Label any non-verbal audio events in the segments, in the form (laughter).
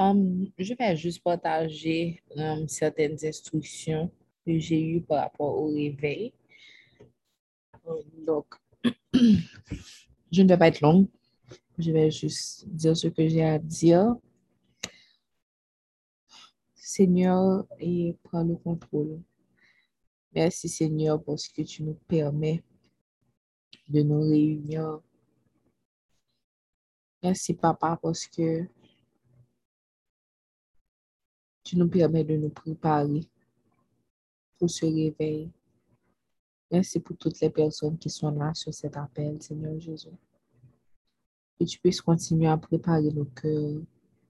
Um, je vais juste partager um, certaines instructions que j'ai eues par rapport au réveil. Um, donc, (clears throat) je ne vais pas être longue. Je vais juste dire ce que j'ai à dire. Seigneur, et prends le contrôle. Merci Seigneur parce que tu nous permets de nous réunir. Merci Papa parce que tu nous permets de nous préparer pour ce réveil. Merci pour toutes les personnes qui sont là sur cet appel, Seigneur Jésus. Que tu puisses continuer à préparer nos cœurs,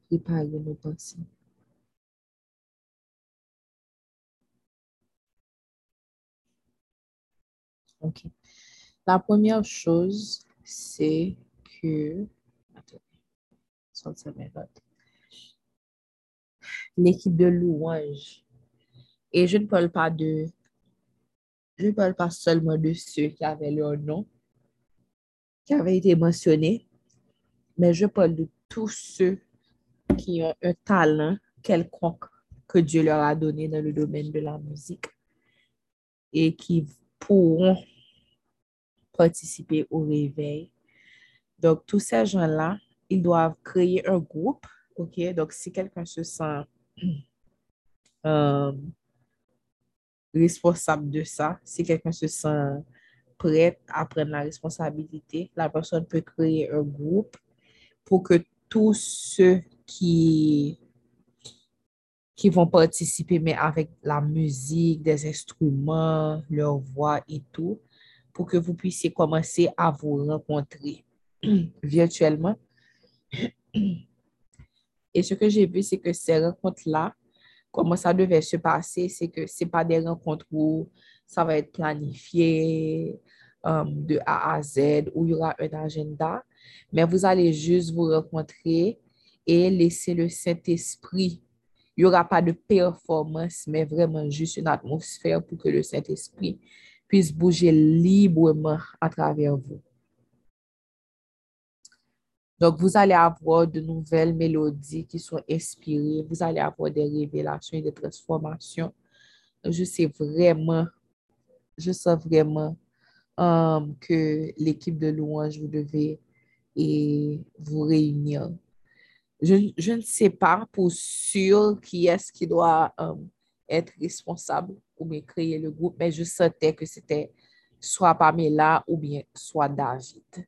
préparer nos pensées. OK. La première chose, c'est que... Attendez, l'équipe de louange. Et je ne parle pas de... Je ne parle pas seulement de ceux qui avaient leur nom, qui avaient été mentionnés, mais je parle de tous ceux qui ont un talent quelconque que Dieu leur a donné dans le domaine de la musique et qui pourront participer au réveil. Donc, tous ces gens-là, ils doivent créer un groupe, OK? Donc, si quelqu'un se sent (clears throat) euh, responsable de ça, si quelqu'un se sent prêt à prendre la responsabilité, la personne peut créer un groupe pour que tous ceux qui, qui vont participer, mais avec la musique, des instruments, leur voix et tout, pour que vous puissiez commencer à vous rencontrer (clears throat) virtuellement. (clears throat) Et ce que j'ai vu, c'est que ces rencontres-là, comment ça devait se passer, c'est que ce n'est pas des rencontres où ça va être planifié euh, de A à Z, où il y aura un agenda, mais vous allez juste vous rencontrer et laisser le Saint-Esprit. Il n'y aura pas de performance, mais vraiment juste une atmosphère pour que le Saint-Esprit puisse bouger librement à travers vous. Donc, vous allez avoir de nouvelles mélodies qui sont inspirées. Vous allez avoir des révélations et des transformations. Je sais vraiment, je sens vraiment um, que l'équipe de louange, vous devez et vous réunir. Je, ne sais pas pour sûr qui est-ce qui doit um, être responsable ou bien créer le groupe, mais je sentais que c'était soit Pamela ou bien soit David.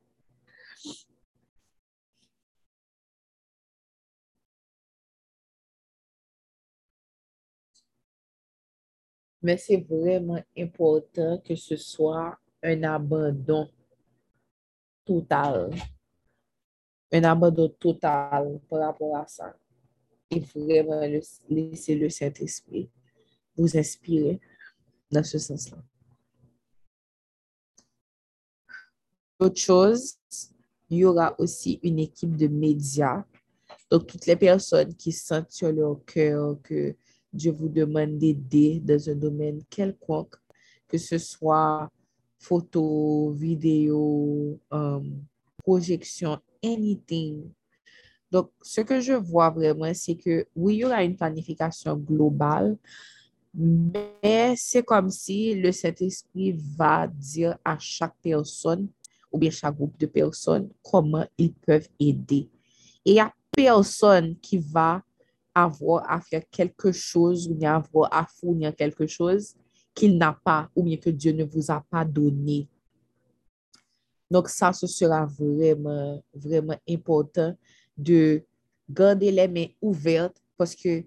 Mais c'est vraiment important que ce soit un abandon total. Un abandon total par rapport à ça. Et vraiment laisser le Saint-Esprit vous inspirer dans ce sens-là. Autre chose, il y aura aussi une équipe de médias. Donc, toutes les personnes qui sentent sur leur cœur que Dieu vous demande d'aider dans un domaine quelconque, que ce soit photo, vidéo, um, projection, anything. Donc, ce que je vois vraiment, c'est que oui, il y aura une planification globale, mais c'est comme si le Saint-Esprit va dire à chaque personne ou bien chaque groupe de personnes comment ils peuvent aider. Et il n'y a personne qui va avoir à faire quelque chose ou bien avoir à fournir quelque chose qu'il n'a pas ou bien que Dieu ne vous a pas donné. Donc ça, ce sera vraiment, vraiment important de garder les mains ouvertes parce que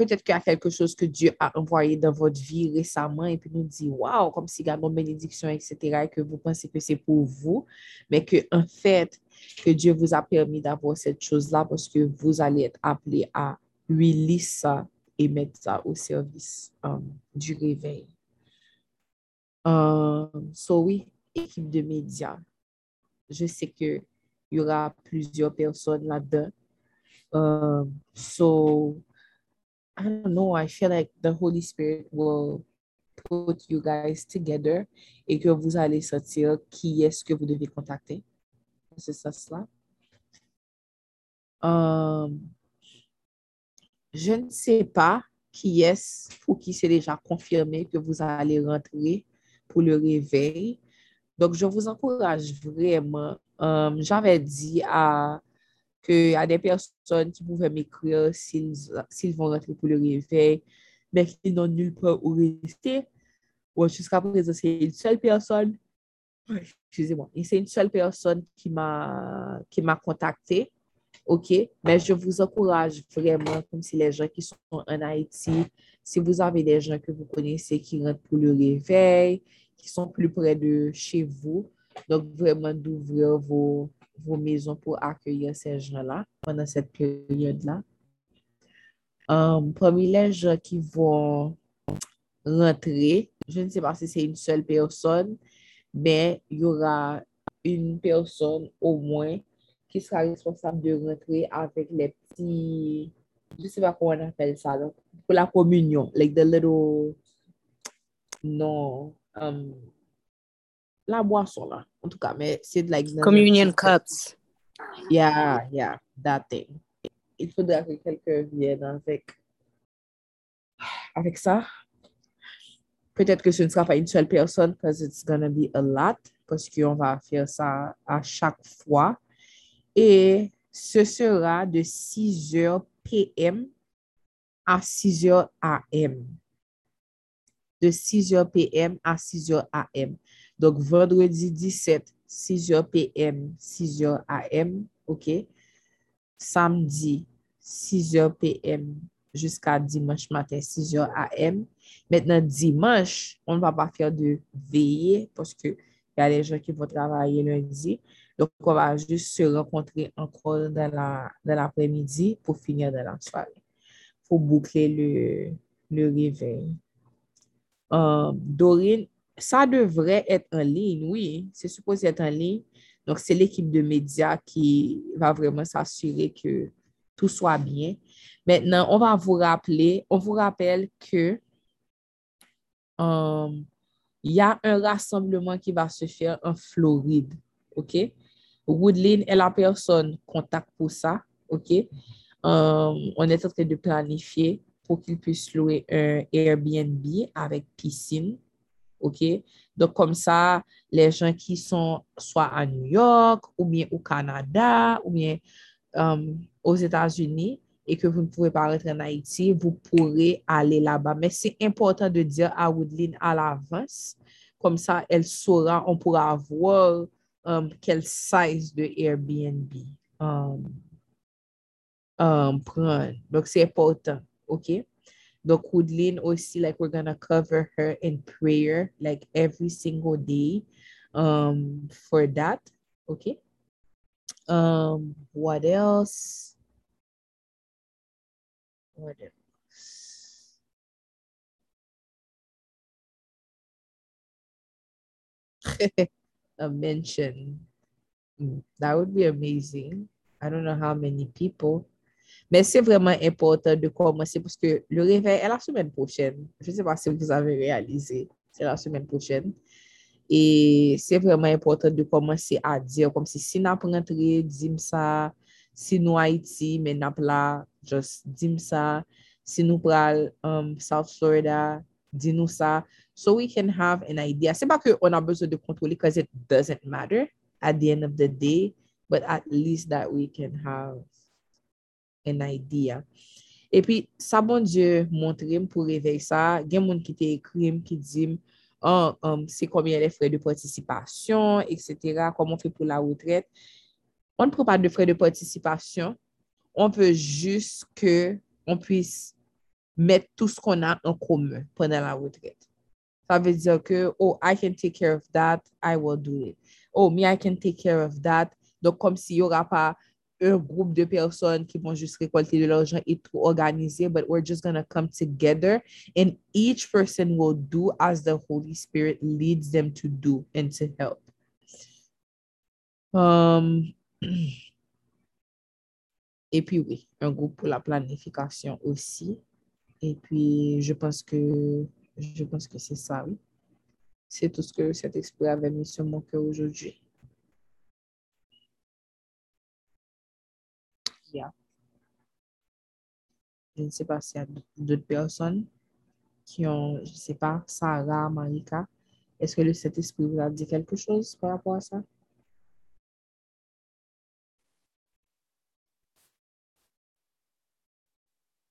peut-être qu'il y a quelque chose que Dieu a envoyé dans votre vie récemment et puis nous dit, waouh, comme si une bénédiction, etc., et que vous pensez que c'est pour vous, mais que en fait, que Dieu vous a permis d'avoir cette chose-là parce que vous allez être appelé à lui lire ça et mettre ça au service um, du réveil. Um, so oui, équipe de médias. Je sais qu'il y aura plusieurs personnes là-dedans. Um, so, I don't know, I feel like the Holy Spirit will put you guys together et que vous allez sentir qui est-ce que vous devez contacter c'est ça cela. Um, je ne sais pas qui est ou qui s'est déjà confirmé que vous allez rentrer pour le réveil. Donc, je vous encourage vraiment. Euh, j'avais dit à, que, à des personnes qui pouvaient m'écrire s'ils vont rentrer pour le réveil, mais qui n'ont nulle part où rester. Jusqu'à présent, c'est une seule personne. Excusez-moi. C'est une seule personne qui m'a contacté. OK? Mais je vous encourage vraiment, comme si les gens qui sont en Haïti, si vous avez des gens que vous connaissez qui rentrent pour le réveil, qui sont plus près de chez vous, donc vraiment d'ouvrir vos, vos maisons pour accueillir ces gens-là pendant cette période-là. Um, parmi les gens qui vont rentrer, je ne sais pas si c'est une seule personne, mais il y aura une personne au moins qui sera responsable de rentrer avec les petits, je ne sais pas comment on appelle ça, donc, pour la communion, like the little, non, um, la boisson là, en tout cas, mais c'est like... Communion cups. Yeah, yeah, that thing. Il faudra que quelqu'un vienne avec, avec ça. Peut-être que ce ne sera pas une seule personne, parce que it's gonna be a lot, parce qu'on va faire ça à chaque fois. Et ce sera de 6 h PM à 6 h AM. De 6 h PM à 6 h AM. Donc, vendredi 17, 6 h PM, 6 h AM. OK? Samedi, 6 h PM jusqu'à dimanche matin, 6 h AM. Maintenant, dimanche, on ne va pas faire de veillée parce qu'il y a les gens qui vont travailler lundi. Donc, on va juste se rencontrer encore dans l'après-midi pour finir dans la soirée. Pour boucler le, le réveil. Euh, Dorine, ça devrait être en ligne, oui. C'est supposé être en ligne. Donc, c'est l'équipe de médias qui va vraiment s'assurer que tout soit bien. Maintenant, on va vous rappeler, on vous rappelle que euh, il y a un rassemblement qui va se faire en Floride. OK? Woodline est la personne contact pour ça, OK? Um, on est en train de planifier pour qu'il puisse louer un Airbnb avec piscine, OK? Donc, comme ça, les gens qui sont soit à New York ou bien au Canada ou bien um, aux États-Unis et que vous ne pouvez pas rentrer en Haïti, vous pourrez aller là-bas. Mais c'est important de dire à Woodline à l'avance. Comme ça, elle saura, on pourra voir um, quel size de Airbnb um, um, prendre. Donc, c'est important, OK? Donc, Woodline aussi, like, we're gonna cover her in prayer, like, every single day um, for that, OK? Um, what else? What else? (laughs) a mention. Mm, that would be amazing. I don't know how many people. Mais c'est vraiment important de commencer parce que le réveil est la semaine prochaine. Je ne sais pas si vous avez réalisé. C'est la semaine prochaine. Et c'est vraiment important de commencer à dire comme si si n'a pas rentré, dis ça. Si nous Haïti, mais n'a pas just dis ça. Si nous pral um, South Florida, dis-nous ça. so we can have an idea. C'est pas qu'on a besoin de contrôler because it doesn't matter at the end of the day, but at least that we can have an idea. Et puis, ça, bon Dieu, montre pour réveiller ça. Il y a des gens qui t'écrivent, qui disent, oh, um, combien les frais de participation, etc. Comment on fait pour la retraite. On ne prend pas de frais de participation. On veut juste que on puisse mettre tout ce qu'on a en commun pendant la retraite. Ça veut dire que, oh, I can take care of that, I will do it. Oh, me, I can take care of that. Donc, comme s'il n'y aura pas un groupe de personnes qui vont juste récolter de l'argent et tout organiser, but we're just going to come together and each person will do as the Holy Spirit leads them to do and to help. Um, (clears throat) et puis oui, un groupe pour la planification aussi. Et puis, je pense que je pense que c'est ça, oui. C'est tout ce que cet esprit avait mis sur mon cœur aujourd'hui. Je ne sais pas s'il y a d'autres personnes qui ont, je ne sais pas, Sarah, Marika. Est-ce que le Saint-Esprit vous a dit quelque chose par rapport à ça?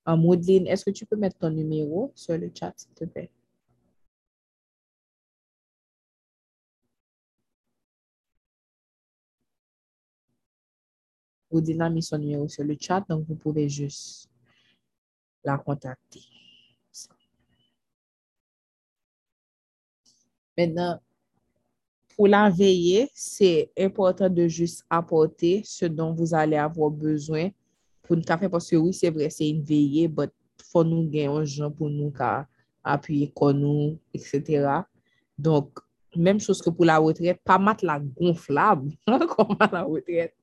Maudline, est-ce que tu peux mettre ton numéro sur le chat, s'il te plaît? Maudline a mis son numéro sur le chat, donc vous pouvez juste la contacter. Maintenant, pour la veiller, c'est important de juste apporter ce dont vous allez avoir besoin pour nous faire, parce que oui, c'est vrai, c'est une veillée, mais il faut nous gagner un gens pour nous appuyer comme nous, etc. Donc, même chose que pour la retraite, pas mettre la gonflable (laughs) comme à la retraite?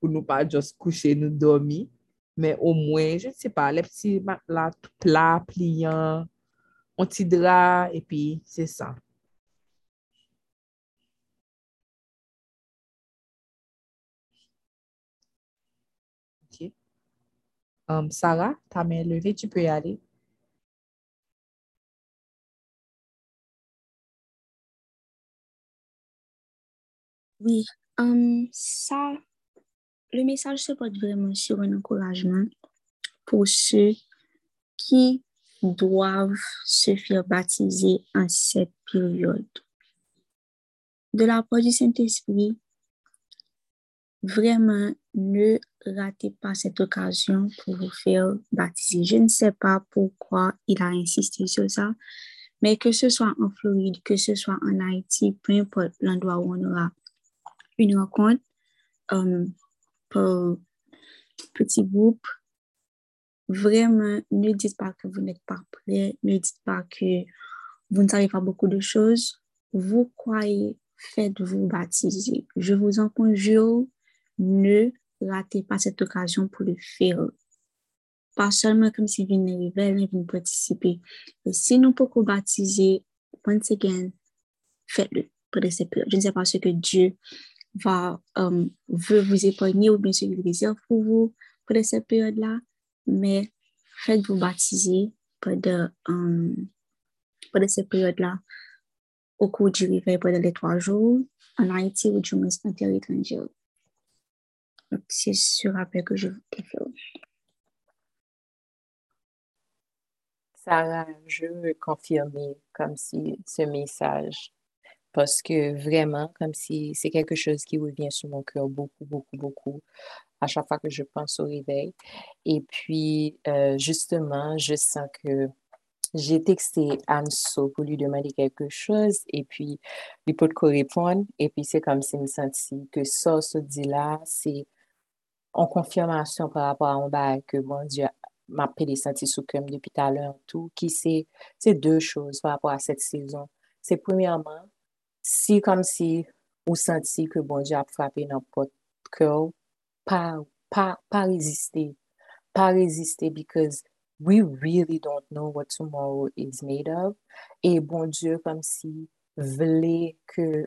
pou nou pa just kouche nou domi, men o mwen, je ne se pa, le pti la pla, pliyan, on ti dra, epi se sa. Ok. Um, Sarah, ta men leve, tu pe yale. Oui, um, sa... le message se porte vraiment sur un encouragement pour ceux qui doivent se faire baptiser en cette période. De la part du Saint-Esprit, vraiment ne ratez pas cette occasion pour vous faire baptiser. Je ne sais pas pourquoi il a insisté sur ça, mais que ce soit en Floride, que ce soit en Haïti, peu importe l'endroit où on aura une rencontre euh, petit groupe, vraiment ne dites pas que vous n'êtes pas prêt, ne dites pas que vous ne savez pas beaucoup de choses. Vous croyez, faites-vous baptiser. Je vous en conjure, ne ratez pas cette occasion pour le faire. Pas seulement comme si vous venez vous participer. Et si nous pouvons baptiser, once again, faites-le. Je ne sais pas ce que Dieu va, um, veut vous épargner ou bien ce qu'il réserve pour vous pour cette période-là, mais faites-vous baptiser pendant, um, pendant cette période-là au cours du réveil pendant les trois jours en Haïti ou du moins en terre. C'est ce rappel que je voulais faire. Sarah, je veux confirmer comme si ce message, parce que vraiment, comme si c'est quelque chose qui revient sur mon cœur beaucoup, beaucoup, beaucoup à chaque fois que je pense au réveil. Et puis, euh, justement, je sens que j'ai texté Anso pour lui demander quelque chose et puis il peut répondre. Et puis, c'est comme si je me sentis que ça, se dit là, c'est en confirmation par rapport à un bail que bon Dieu m'a pédé senti sous comme depuis tout à l'heure, tout, qui c'est deux choses par rapport à cette saison. C'est premièrement, si kom si ou santi ke bon di ap frape nan pot kèw, pa, pa, pa reziste. Pa reziste because we really don't know what tomorrow is made of. E bon di kom si vle ke,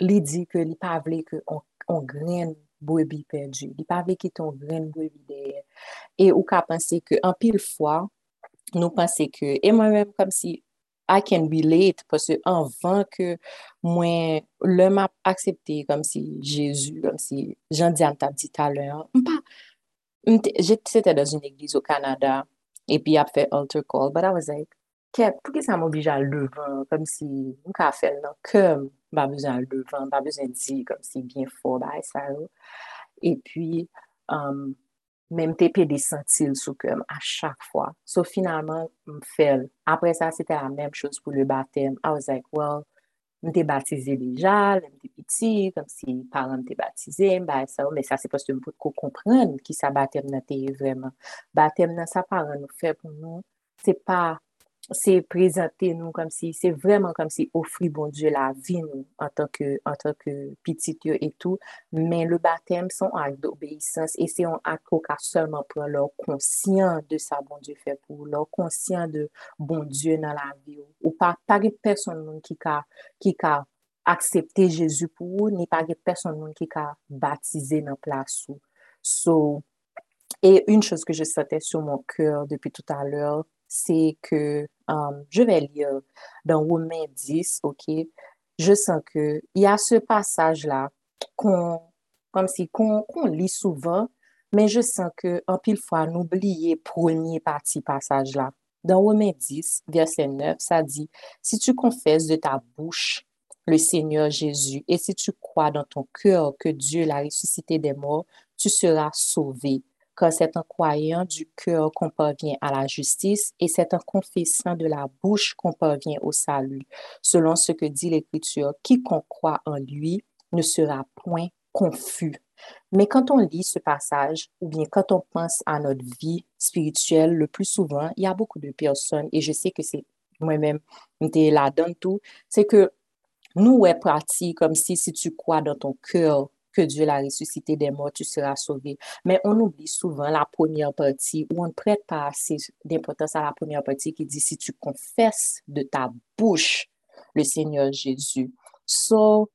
li di ke li pa vle ke on, on gren bwebi perdi. Li pa vle ki ton gren bwebi deye. E ou ka pense ke an pil fwa, nou pense ke, e mwen mèm kom si I can relate, pwese anvan ke mwen lè m ap aksepte kom si Jezu, kom si jan di an tap di taler, mpa, jete dans un eglise ou Kanada, epi ap fe altar call, but I was like, Kep, pou ki sa m oblija levan, kom si m ka fel nan kem, ba bezan levan, ba bezan di, kom si bien fo, ba oh. e sa yo. E pi, um, men mte pe de sentil sou kem a chak fwa. So finalman m fel. Apre sa, se te la menm chos pou le batem. I was like, well, m te batize deja, m te piti, kom si paran m te batize, m ba e sa ou, men sa se poste m pou ko kompren ki sa batem nan te ye vreman. Batem nan sa paran nou fe pou nou, se pa c'est présenter nous comme si, c'est vraiment comme si offrir bon Dieu la vie nous en tant que, en tant que et tout. Mais le baptême, son acte d'obéissance et c'est un acte seulement pour leur conscient de ça, bon Dieu fait pour leur conscient de bon Dieu dans la vie. Ou pas, pas personne qui a, qui a accepté Jésus pour ni pas personne qui a baptisé dans place. So, Et une chose que je sentais sur mon cœur depuis tout à l'heure, c'est que um, je vais lire dans Romains 10, OK? Je sens qu'il y a ce passage-là qu'on, comme si qu'on lit souvent, mais je sens qu'en pile fois, on oublie premier parti passage-là. Dans Romains 10, verset 9, ça dit, si tu confesses de ta bouche le Seigneur Jésus et si tu crois dans ton cœur que Dieu l'a ressuscité des morts, tu seras sauvé c'est en croyant du cœur qu'on parvient à la justice et c'est en confessant de la bouche qu'on parvient au salut. Selon ce que dit l'Écriture, quiconque croit en lui ne sera point confus. Mais quand on lit ce passage, ou bien quand on pense à notre vie spirituelle, le plus souvent, il y a beaucoup de personnes, et je sais que c'est moi-même, là-dedans tout, c'est que nous, est pratique comme si, si tu crois dans ton cœur que Dieu l'a ressuscité des morts, tu seras sauvé. Mais on oublie souvent la première partie où on ne prête pas assez d'importance à la première partie qui dit si tu confesses de ta bouche le Seigneur Jésus. So,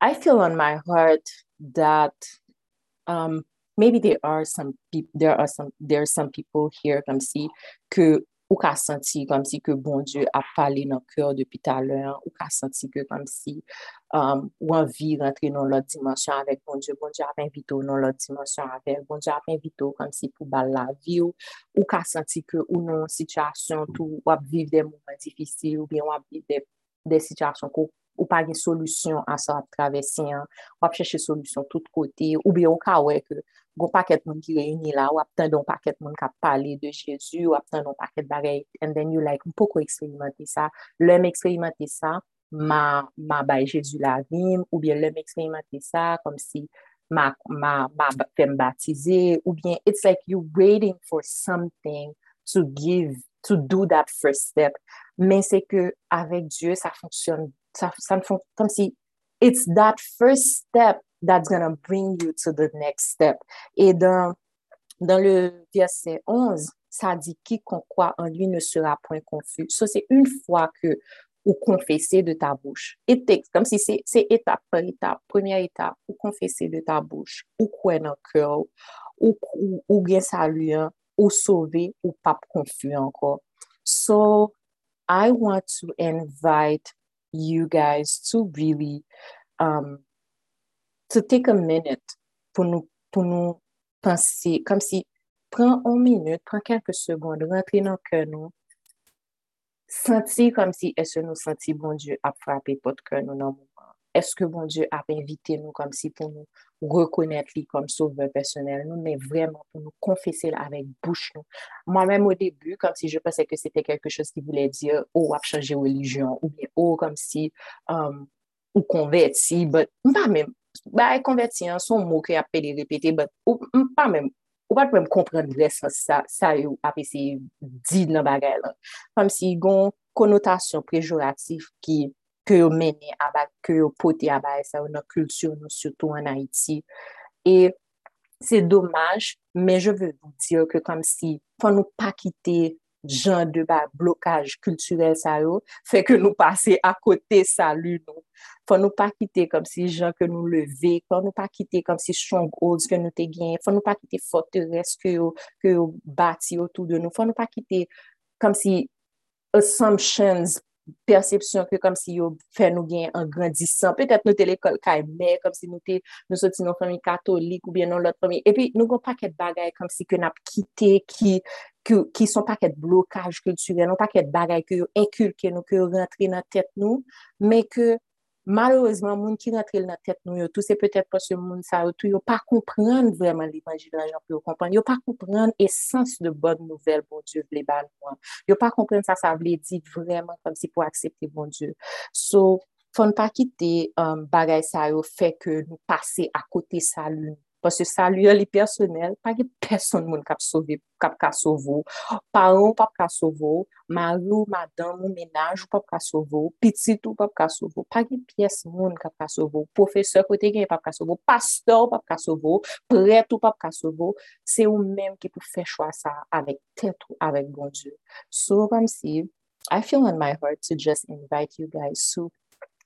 I feel on my heart that um, maybe there are some people, there are some, there are some people here comme si que ou ka senti kom si ke bon Diyo ap pale nan kèr depi taler, ou ka senti ke kom si um, ou anvi rentre nan lot dimensyon avèk bon Diyo, bon Diyo ap invito nan lot dimensyon avèk, bon Diyo ap invito kom si pou bal la vi ou, ou ka senti ke ou nan situasyon tou wap viv de mouman difisil ou bien wap viv de, de situasyon kou ou pa gen solusyon a sa ap travesyen, wap chèche solusyon tout kote, ou bien ou ka wè ke Gon paket moun ki reyni la, wap tan don paket moun ka pale de Jezu, wap tan don paket bagay, and then you like, mpoko eksperimente sa. Lèm eksperimente sa, ma, ma bay Jezu la vim, ou bien lèm eksperimente sa, kom si ma, ma, ma fèm batize, ou bien it's like you waiting for something to give, to do that first step. Men se ke avèk Diyo, sa fonksyon, sa, sa fonksyon, kom si it's that first step that's going to bring you to the next step. Et dans, dans le verset 11, ça dit quiconque croit en lui ne sera point confus. Ça, c'est une fois que ou confesser de ta bouche. Et texte, comme si c'est étape par étape, première étape, ou confesser de ta bouche, ou croire dans le cœur, ou, ou, ou bien saluer, ou sauver, ou pas confus encore. So, I want to invite you guys to really um, to take a minute pour nous, pour nous penser, comme si, prends une minute, prends quelques secondes, rentrer dans le cœur nous, sentir comme si, est-ce que nous sentons bon Dieu a frappé votre cœur nous dans? Est-ce que bon Dieu a invité nous comme si pour nous reconnaître lui comme sauveur personnel, nous, mais vraiment pour nous confesser avec bouche nous? Moi-même au début, comme si je pensais que c'était quelque chose qui voulait dire, oh, a changer religion, ou bien, oh, comme si, um, ou converti, but pas même, ba e konverti an son mou ki ap pede repete, but ou pa mèm, ou pa mèm kompren lesans sa, sa yo ap ese di nan bagay lan. Fam si yon konotasyon prejoratif ki ke yo mene abak, ke yo pote abay e sa yo nan kultur nou, soutou an Haiti. E se domaj, men je ve vous dire ke kom si fon nou pa kite jan de ba blokaj kulturel sa yo, fe ke nou pase akote salu nou. Fwa nou pa kite kom si jan ke nou leve, fwa nou pa kite kom si strongholds ke nou te gen, fwa nou pa kite forteres ke yo, yo bati otou de nou, fwa nou pa kite kom si assumptions persepsyon ke kom si yo fè nou gen an grandisan. Petèp nou te l'ekol kaimè, kom si nou te nou soti nou fami katolik ou bien nou lot fami. E pi nou kon paket bagay kom si ke nap kite ki, ki, ki son paket blokaj kulturel, nou paket bagay ke yo inkulke nou, ke yo rentre nan tèt nou, me ke Malouzman, moun ki rentre nan tèt nou yo, tou se petet pas se moun sa yo, tou yo pa kompren vreman l'Evangil la jan pou yo kompren, Yo pa kompren esens de bon nouvel, bon Dieu, vle ban mwen. Yo pa kompren sa sa vle dit vreman kom si pou aksepte bon Dieu. So, fon pa kite um, euh, bagay sa yo fe ke nou pase akote sa loun. Pasè salye li personel, pa ki person moun kap sove, kap ka sovo. Paron pap ka sovo, marou, madan, moun menaj, pap ka sovo, pitit ou pap ka sovo. Pa ki piyes moun kap ka sovo, profeseur kote gen pap ka sovo, pastor pap ka sovo, pret ou pap ka sovo. Se ou menm ki pou fè chwa sa avèk tèt ou avèk bon Diyo. So, kom si, I feel on my heart to just invite you guys. So,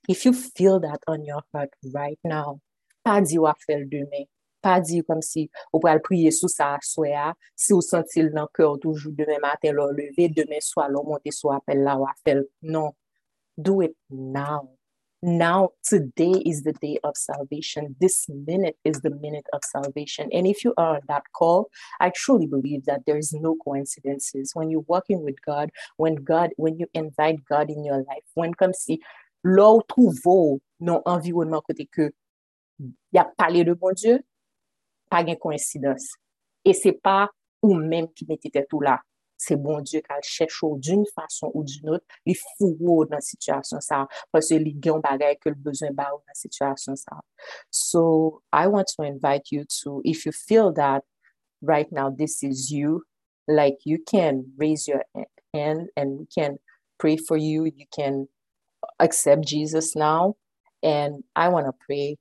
if you feel that on your heart right now, pa di wap fèl demè. Pa di kom si ou pral priye sou sa aswaya, si ou sentil nan kèr toujou demè matè lò leve, demè swa lò monte sou apel la wafel. Non, do it now. Now, today is the day of salvation. This minute is the minute of salvation. And if you are on that call, I truly believe that there is no coincidences. When you're working with God, when God, when you invite God in your life, when comme si l'or trouve non environnement côté que y a parlé de bon Dieu, pas de coïncidence. Et c'est pas ou même qui mettait tout là. c'est bon Dieu kal chèche ou d'une façon ou d'une autre, li fou ou nan situasyon sa, parce li gen bagay ke l bezwen ba ou nan situasyon sa. So, I want to invite you to, if you feel that right now this is you, like you can raise your hand and we can pray for you, you can accept Jesus now, and I want to pray.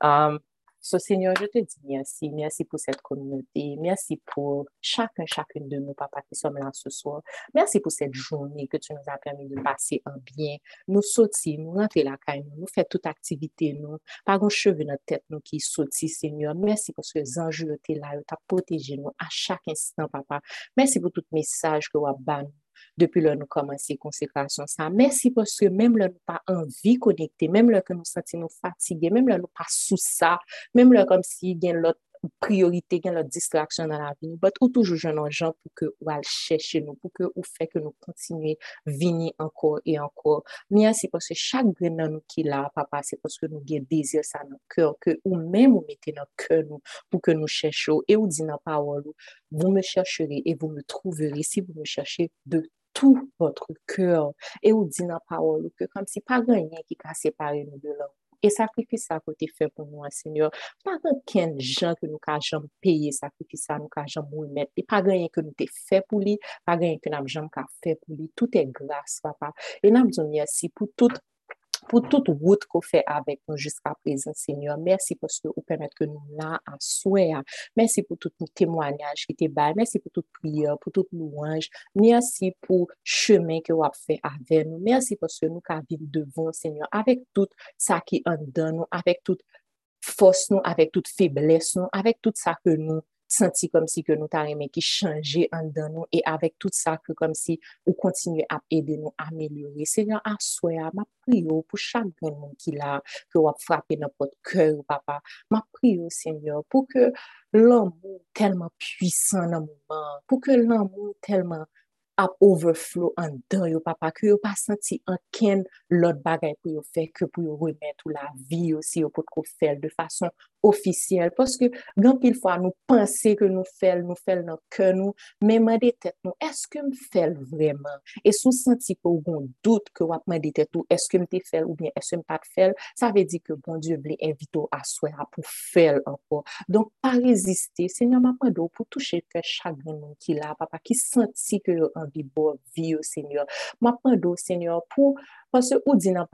Um, So, Seigneur, je te dis merci. Merci pour cette communauté. Merci pour chacun, chacune de nous, papa, qui sommes là ce soir. Merci pour cette journée que tu nous as permis de passer en bien. Nous sautis, nous rentrer la caille, nous faire toute activité, nous. Pas grand cheveu notre tête, nous qui sautis, Seigneur. Merci pour ce que les anges étaient là, tu as protégé nous à chaque instant, papa. Merci pour tout message que vous avez depuis là nous commencer consécration ça merci parce que même là nous pas envie connecter. Même là que nous sentons nous fatigués même là nous pas sous ça. Même là comme si il y priorité, gen l'autre distraction dans la vie, but ou toujours jeune gens pour que ou al chercher nous, pour que ou fait que nous continuer venir encore et encore. Merci parce que chaque grain dans nous qui là, papa, c'est parce que nous avons désir ça dans le cœur, que ou même vous mettez dans le cœur nous, pour que nous cherchions, et ou dit dans la parole, vous me chercherez et vous me trouverez si vous me cherchez de tout votre cœur. Et ou dit la parole comme si pas rien qui a séparé nous de Et sacrifice ça que tu fait pour nous, Seigneur. Pas qu'un gens que nous jamais payer sacrifice ça, nous jamais remettre. Et pas rien que nous t'ai fait pour lui, pas rien que nous jamais fait pour lui. Tout est grâce, papa. Et nous disons merci pour tout pour toute route qu'on fait avec nous jusqu'à présent, Seigneur. Merci parce que vous permettez que nous là à souhait. Merci pour tout témoignage qui était bas. Merci pour toute prière, pour toute louange. Merci pour le chemin que vous avez fait avec nous. Merci parce que nous avons devant, Seigneur, avec tout ça qui en nous, avec toute force nous, avec toute faiblesse nous, avec tout ça que nous senti comme si que nous t'avons qui changé en dedans nous et avec tout ça que comme si on continue à aider nous à améliorer. Seigneur, à soi, ma prière pour chaque monde qui l'a, que vous frappé dans cœur, papa. Ma prière, Seigneur, pour que l'amour tellement puissant dans moment, pour que l'amour tellement overflow an dan yo papa, ke yo pa santi an ken lot bagay pou yo fe, ke pou yo remet ou la vi yo si yo pot ko fel de fason ofisyel, poske gan pil fwa nou pense ke nou fel, nou fel nan ke nou, menman de tet nou, eske m fel vreman, e sou santi pou goun dout ke wapman de tet nou, eske m te fel ou bien eske m pat fel, sa ve di ke bon Diyo vle invito aswe a pou fel anpo, donk pa reziste, se nyon mapman do pou touche ke chak gen moun ki la, papa, ki santi ke yo an bi bo vi yo, Seigneur. Ma Seigneur, pou Parce ou dit dans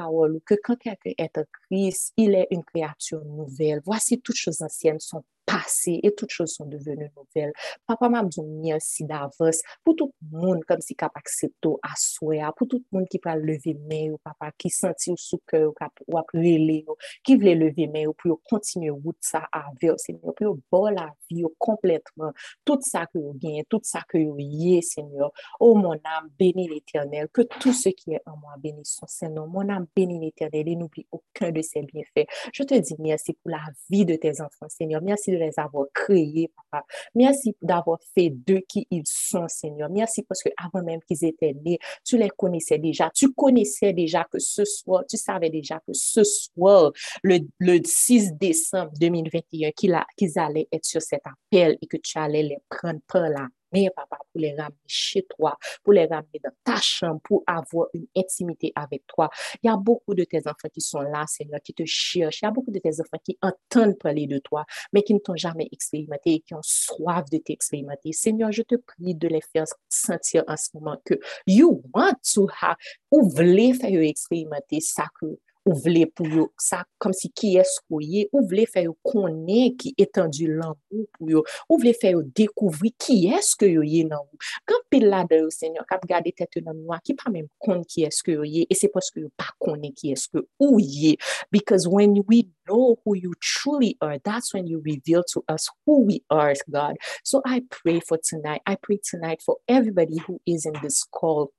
que quand quelqu'un est en Christ, il est une créature nouvelle. Voici toutes choses anciennes sont passées et toutes choses sont devenues nouvelles. Papa m'a dit merci d'avance pour tout le monde comme si cap accepté à soi, pour tout le monde qui peut lever main ou papa qui sentit au sous cœur ou après qui veut lever main ou pour continuer route ça avec Seigneur, pour bon la vie complètement tout ça que vous gagnez, tout ça que vous y Seigneur. Oh mon âme, bénis l'Éternel, que tout ce qui est en moi bénisse Seigneur, mon âme bénit l'éternel et n'oublie aucun de ses bienfaits. Je te dis merci pour la vie de tes enfants, Seigneur. Merci les avoir créés, papa. Merci d'avoir fait d'eux qui ils sont, Seigneur. Merci parce que avant même qu'ils étaient nés, tu les connaissais déjà. Tu connaissais déjà que ce soir, tu savais déjà que ce soir, le, 6 décembre 2021, qu'ils allaient être sur cet appel et que tu allais les prendre par la papa, pour les ramener chez toi, pour les ramener dans ta chambre, pour avoir une intimité avec toi. Il y a beaucoup de tes enfants qui sont là, Seigneur, qui te cherchent. Il y a beaucoup de tes enfants qui entendent parler de toi, mais qui ne t'ont jamais expérimenté et qui ont soif de t'expérimenter. Seigneur, je te prie de les faire sentir en ce moment que you want to have, ou voulez faire expérimenter ça que ou vle pou yo, sa kom si ki esko ye, ou vle fè yo konen ki etendu lanmou pou yo, ou vle fè yo dekouvri ki eske yo ye nan ou. Kan pil la de yo, Senyor, kap gade tete nan mwa, ki pa men kon ki eske yo ye, e se poske yo pa konen ki eske ou ye. Because when we know who you truly are, that's when you reveal to us who we are, God. So I pray for tonight. I pray tonight for everybody who is in this call.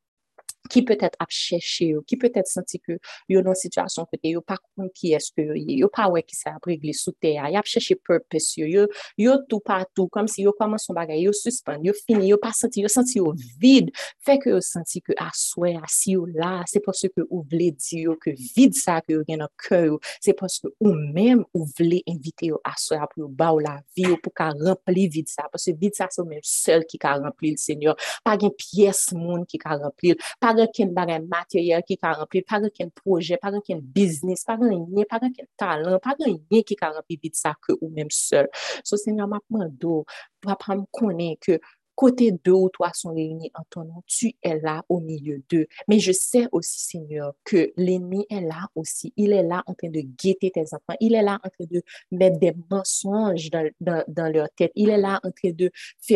ki peut-être ap chèche yo, ki peut-être senti ke yo nan situasyon kote yo pa koun ki eske yo ye, yo pa wè ki sa ap regle sou te a, yo ap chèche purpose yo, yo, yo tout patou, kom si yo koman son bagay, yo suspend, yo fini, yo pa senti, yo senti yo vide, fek yo senti ke aswe, ah, asi ah, yo la, se pos se ke ou vle di yo, ke vide sa ke yo gen nan kè yo, se pos se ou mèm ou vle invite yo aswe ap ah, yo ba ou la vi yo pou ka rempli vide sa, pos se vide sa se mèm sel ki ka rempli l sènyor, pa gen piyes moun ki ka rempli l, pa gen ken bagay materyel ki ka rempli, pa gen ken proje, pa gen ken biznis, pa gen nye, pa gen ken talan, pa gen nye ki ka rempli vide sa ke ou menm sol. So, Seigneur, mapman do, wapam konen ke kote de ou toa son reyni an ton an, tu e la ou milieu de. Men je se osi, Seigneur, ke l'enmi e la osi. Il e la an ten de gete te zanfan. Il e la an ten de met de mensonj dan lor tet. Il e la an ten de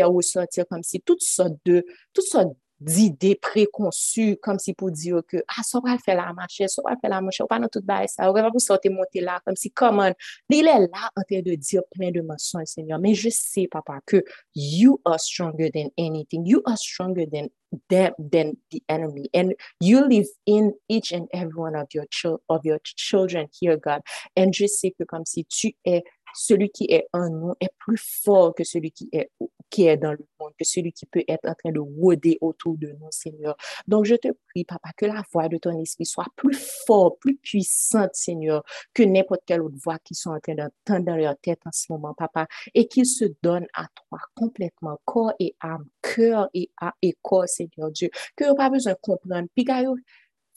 ou sotir kom si tout sot de, tout sot de d'idées préconçues, comme si pour dire que, ah, ça va faire la marche, ça va faire la marche, ou pas dans tout bail ça, ou va vous sortir monter là, comme si, comment, il est là en train de dire plein de mensonges, Seigneur. Mais je sais, papa, que you are stronger than anything. You are stronger than them, than the enemy. And you live in each and every one of your, of your children here, God. And je sais que comme si tu es celui qui est en nous est plus fort que celui qui est, qui est dans le que celui qui peut être en train de rôder autour de nous, Seigneur. Donc, je te prie, Papa, que la voix de ton esprit soit plus forte, plus puissante, Seigneur, que n'importe quelle autre voix qui sont en train d'entendre dans leur tête en ce moment, Papa, et qu'ils se donnent à toi complètement, corps et âme, cœur et, et corps, Seigneur Dieu, que n'ont pas besoin de comprendre. Puis,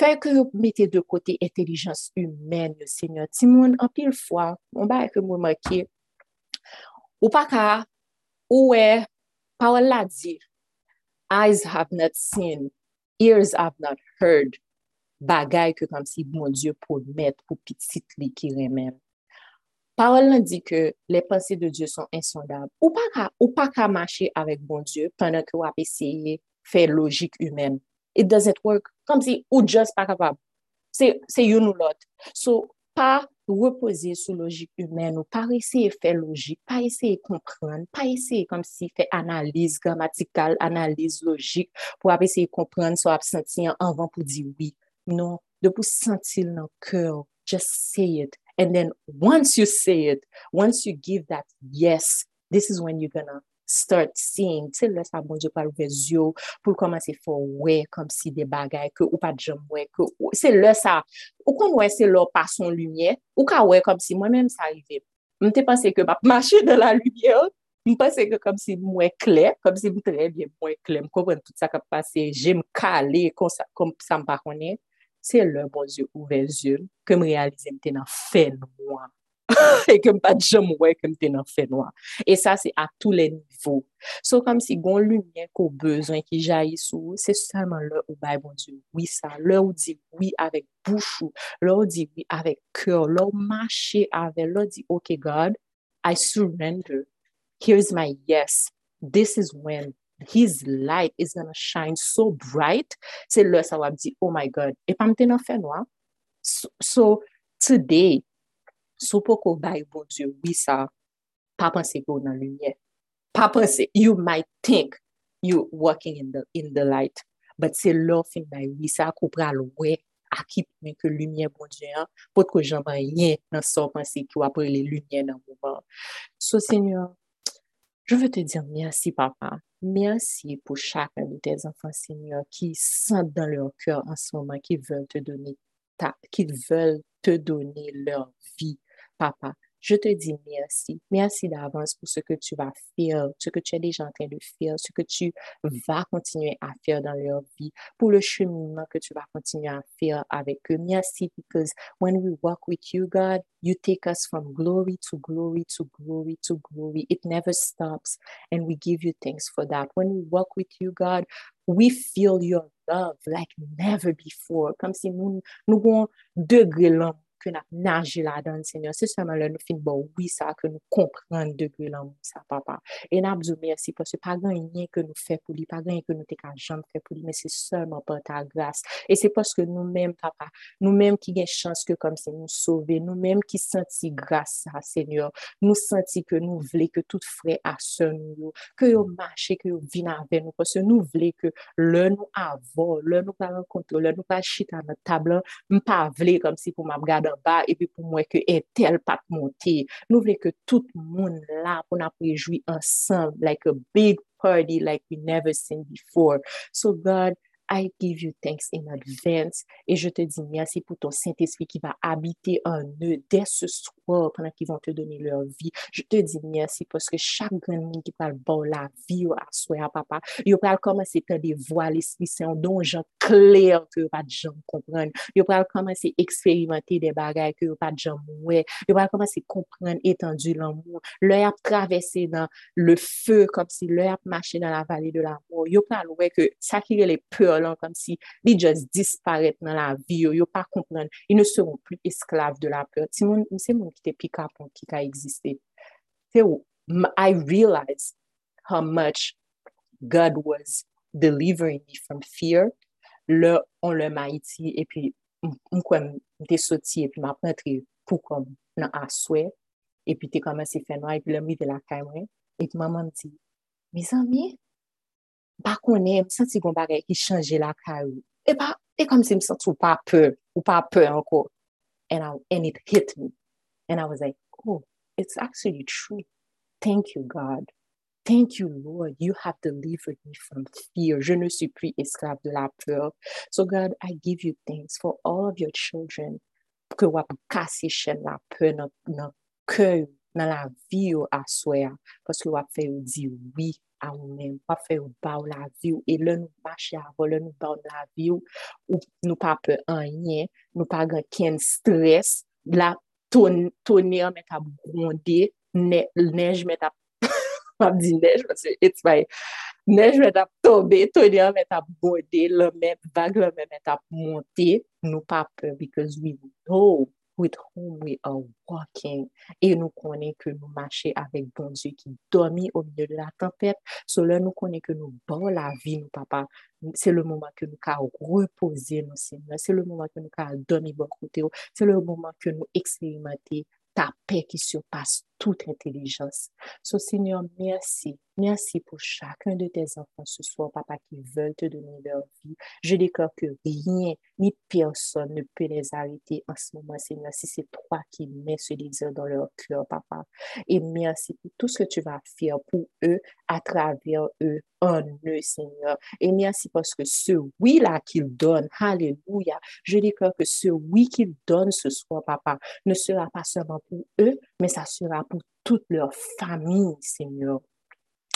Fè ke yo mette de kote entelijans humen yo, Seigneur. Ti moun, an pil fwa, moun ba e ke moun makye, ou pa ka, ou Powell la di, eyes have not seen, ears have not heard, bagay ke kom si bon Diyo pou met pou pitit li ki remen. Powell la di ke le panse de Diyo son insondab. Ou pa ka, ou pa ka mache avèk bon Diyo pandan ke wap esye fè logik humèn. It doesn't work. Kom si ou just pa kapab. Se, se yon ou lot. So, pa repose sou logik humen ou pa eseye fe logik, pa eseye kompran, pa eseye kom si fe analize grammatikal, analize logik, pou ap eseye kompran sou ap senti an anvan pou di oui. Non, de pou senti nan kèr, just say it. And then, once you say it, once you give that yes, this is when you're gonna start seeing, se lè sa bon diyo pal vez yo, pou komanse fò wè, kom si de bagay, ke ou pa djom wè, se lè sa, ou kon wè se lò pa son lumiè, ou ka wè kom si mwen mèm sa arrive. Mte panse ke map mache de la lumiè, mwen panse ke kom si mwen kler, kom si mwen tre mwen kler, mwen tout sa kap pase, jem m kalè, kom sa, mpa m konè, se lè bon diyo ou vez yo, ke m realize mte nan fè mwen. E kem pa jom wè kem te nan fè noa. E sa se a tou le nivou. So kom si gon lumiè ko bezon ki jayi sou, se salman lè ou bay bon Diyo, oui sa, lè ou di oui avèk bouchou, lè ou di oui avèk kèr, lè ou mache avè, lè ou di, ok God, I surrender. Here's my yes. This is when his light is gonna shine so bright. Se lè sa wap di, oh my God, e pa mte nan fè noa. So, today, Sou pou kou bay bon Diyo, wisa, pa panse kou nan lunye. Pa panse, you might think you walking in the light, but se lò fin bay wisa kou pral wè akip men ke lunye bon Diyo, pot kou jamban yen nan so panse kou apre le lunye nan mouman. So, Seigneur, je ve te dire mersi, papa. Mersi pou chakman de te zanfan, Seigneur, ki sent dan lor kèr an se mouman, ki vèl te donne lor vi. Papa, je te dis merci. Merci d'avance pour ce que tu vas faire, ce que tu es déjà en train de faire, ce que tu vas continuer à faire dans leur vie, pour le cheminement que tu vas continuer à faire avec eux. Merci because when we walk with you, God, you take us from glory to glory to glory to glory. It never stops. And we give you thanks for that. When we walk with you, God, we feel your love like never before. Comme si nous, nous avons degré nous nager là-dedans, Seigneur. C'est seulement là, nous que nous comprenons degré l'amour, ça, papa. Et nous avons merci parce que pas rien que nous fait pour lui, pas rien que nous fait pour lui, mais c'est seulement par ta grâce. Et c'est parce que nous-mêmes, papa, nous-mêmes qui avons chance que comme c'est nous sauver, nous-mêmes qui senti grâce à Seigneur, nous senti que nous voulons que tout frais à ce nous, que nous marché, que nous viennent avec nous, parce que nous voulons que nous avons, nous pas rencontrer, le nous pas chiter à notre table, nous pas voulons comme si pour regarder en bas et puis pour moi que est tel pas monter. Nous voulons que tout le monde là pour nous jouer ensemble, like a big party like we never seen before. So God, I give you thanks in advance et je te dis merci pour ton Saint-Esprit qui va habiter en eux dès ce soir pendant qu'ils vont te donner leur vie. Je te dis merci parce que chaque grand monde qui parle bon la vie à soi, papa, il parle commencer à des voix l'Esprit Saint, dont gens clairs que pas de gens comprennent. Il parle commencer à expérimenter des bagages que pas de gens ouais. Il parle commencer à comprendre étendu l'amour. Leur traverser dans le feu comme si leur marché dans la vallée de l'amour. Il parle ouais que ça qui est les peurs comme si ils just disparaissent dans la vie, yo pas comprendre, ils ne seront plus esclaves de la peur. C'est mon, c'est mon qui te pick up qui a existé. I realized how much God was delivering me from fear. Là, on le m'a été, et puis, on t'es sorti, et puis m'a rentré pour comme, dans un souhait, et puis t'es commencé à faire noir, et puis là, mis de la caméra, et puis maman dit, mes amis, pa konen, m senti kon bagay ki chanje la ka ou. E pa, e kom si m senti ou pa pe, ou pa pe anko. And, and it hit me. And I was like, oh, it's actually true. Thank you, God. Thank you, Lord. You have delivered me from fear. Je ne suis plus esclave de la peur. So, God, I give you thanks for all of your children que wap kase chen la peur nan, nan keu, nan la vie ou aswea. Parce que wap fe ou di oui a ou men, pa fe ou ba ou la vi ou, e le nou mache avon, le nou ba ou la vi ou, ou nou pa pe anyen, nou pa gen ken stres, la ton, an met ap gronde, ne, nej met ap, (laughs) ap di nej, it's my, nej met ap tobe, toner men ta bronde, lè men, vague lè men met ap monte, nou pa pe, because we know. With whom we are walking. Et nous connaissons que nous marchons avec bon Dieu qui dormit au milieu de la tempête. Cela nous connaît que nous bon la vie, nous, papa. C'est le moment que nous avons reposer nous, Seigneur. C'est le moment que nous avons dormir bon côté. C'est le moment que nous expérimentons ta paix qui surpasse toute intelligence. So, Seigneur, merci. Merci pour chacun de tes enfants ce soir, papa, qui veulent te donner leur vie. Je déclare que rien ni personne ne peut les arrêter en ce moment, Seigneur, si c'est toi qui mets ce désir dans leur cœur, papa. Et merci pour tout ce que tu vas faire pour eux, à travers eux, en eux, Seigneur. Et merci parce que ce oui-là qu'ils donnent, Alléluia, je déclare que ce oui qu'ils donnent ce soir, papa, ne sera pas seulement pour eux, mais ça sera pour toute leur famille, Seigneur.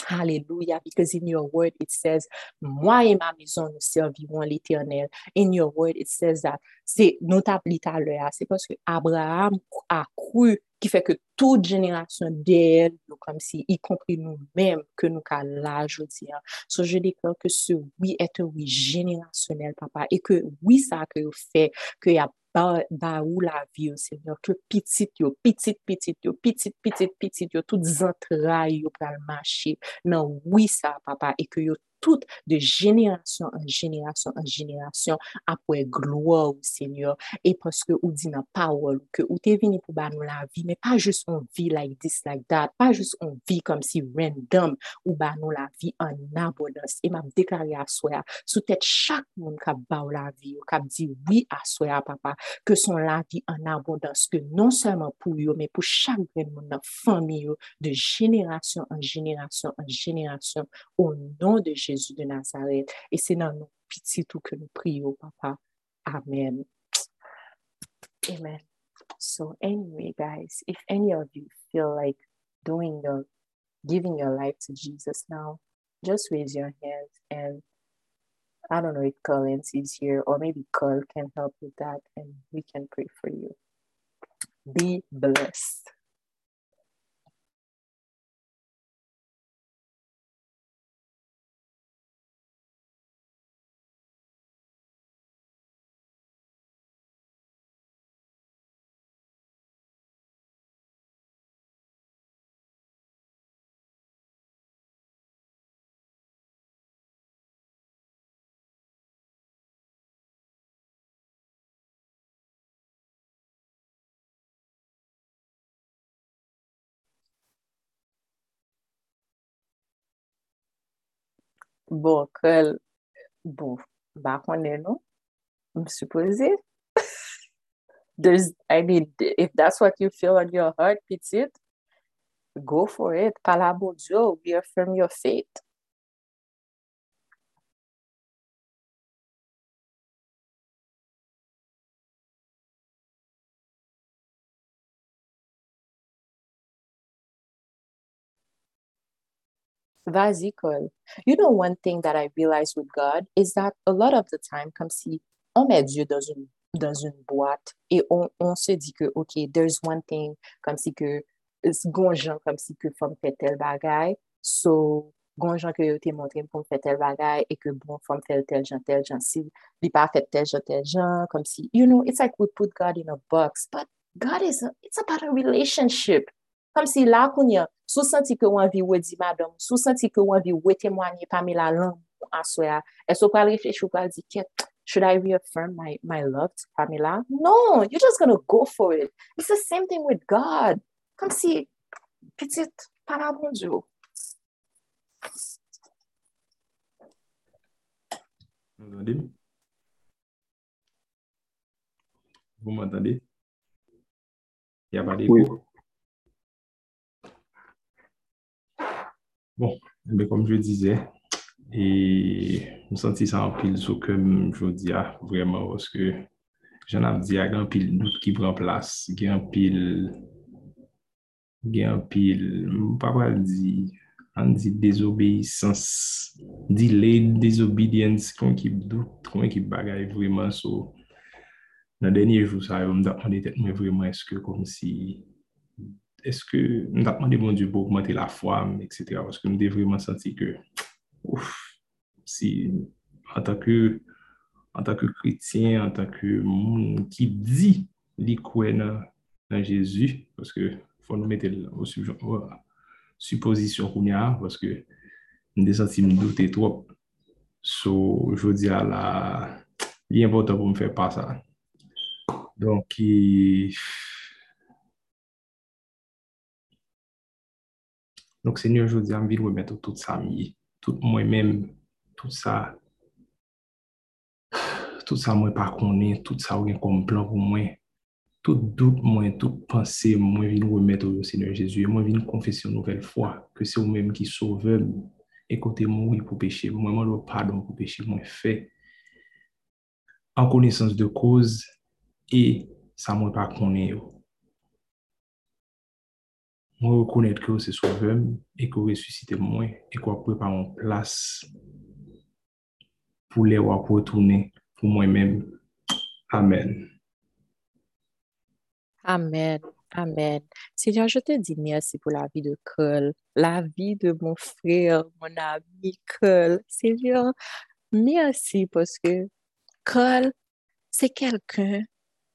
Hallelujah. Because in your word it says, Moi et ma maison nous servirons l'éternel. In your word it says that, c'est notable à c'est parce que Abraham a cru ki fè ke tout jenerasyon del, yo kom si, yi kompri nou mèm ke nou ka la, jo di an. So, je deklan ke se wii ete wii jenerasyonel, papa, e ke wii sa ke yo fè, ke ya ba, ba ou la vi yo, senyor, ke pitit yo, pitit, pitit yo, pitit, pitit, pitit yo, tout zantra yo pral mache, nan wii sa, papa, e ke yo tout de génération en génération en génération après gloire au Seigneur. Et parce que ou dit dans parole que ou t'es venu pour bah la vie mais pas juste on vit like this like that pas juste on vit comme si random ou bah la vie en abondance. Et m'a déclaré à soi sous tête chaque monde qui ba la vie qui dit oui à soi papa que son la vie en abondance que non seulement pour eux mais pour chaque monde dans famille de génération en génération en génération au nom de Jésus Jésus de Nazareth. Et c'est dans nos petits tout que nous prions, Papa. Amen. Amen. So anyway, guys, if any of you feel like doing your, giving your life to Jesus now, just raise your hand and I don't know if Collins is here or maybe Cole can help with that and we can pray for you. Be blessed. Bon, krel, bon, ba konen nou, m msupoze. (laughs) I mean, if that's what you feel on your heart, pitit, go for it. Pala bon Diyo, reaffirm your faith. vas-y, Cole. You know, one thing that I realized with God is that a lot of the time, comme si on met Dieu dans une, dans une boîte et on, on se dit que, OK, there's one thing, comme si que, gonjan comme si que femme fait tel bagay, so, gonjan que yo te montre pour faire tel bagay et que, bon, femme fait tel jan, tel jan, si li pas fait tel jan, tel jan, comme si, you know, it's like we put God in a box, but God is, a, it's about a relationship. Kom si la koun ya, sou senti ke ou anvi wè di madam, sou senti ke ou anvi wè temwanyi pa mi la lan answe a, e sou pal refleche ou pal di ket, should I reaffirm my, my love to Pamela? No, you're just gonna go for it. It's the same thing with God. Kom si, petit, para bonjou. Vous m'entendez? Vous m'entendez? Il n'y a pas d'écho. Bon, be kom je dizè, e m senti sa an pil sou kem jodi a, vreman, woske jan ap di a gen pil dout ki pran plas, gen pil, gen pil, m pa pal di, an di dezobeysans, di le dezobediens kon ki dout, kon ki bagay vreman, so nan denye jou sa yo m da pande tet mwen vreman eske kom si... eske m tap mande bon Diyo pou augmente la fwa, etc. Paske m de vreman santi ke, ouf, si, an tanke, an tanke kretien, an tanke moun ki di li kwen nan, nan Jezu, paske fwa nou mette ou supposisyon koun ya, paske m de santi m doute trop. So, jodi a la, li important pou m fè pa sa. Donk, ki... Donc, Seigneur, je dis, envie de remettre tout ça, tout moi-même, tout ça, tout ça, moi, pas connaître, tout ça, comme plan pour moi, tout doute, moi, toute pensée, moi, je viens remettre au Seigneur Jésus, et moi, je viens confesser une nouvelle fois que c'est vous-même qui sauve, écoutez moi pour pécher, moi, moi, le pardon pour pécher, moi, fait. En connaissance de cause, et ça, moi, pas connaître. Moi, reconnaître que c'est sauveur et que ressuscité moi et qu'on prépare en place pour les voir pour retourner pour moi-même. Amen. Amen. Amen. Seigneur, je te dis merci pour la vie de Cole, la vie de mon frère, mon ami Cole. Seigneur, merci parce que Cole, c'est quelqu'un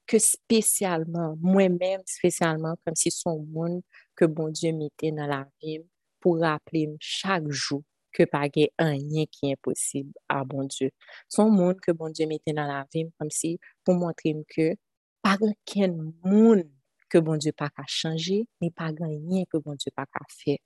que spécialement, moi-même spécialement, comme si son monde que bon Dieu mettait dans la vie pour rappeler chaque jour que pas rien qui est impossible à bon Dieu. Son monde que bon Dieu mettait dans la vie comme si pour montrer que pas aucun monde que bon Dieu pas qu'à changer, mais pas rien que bon Dieu pas qu'à faire.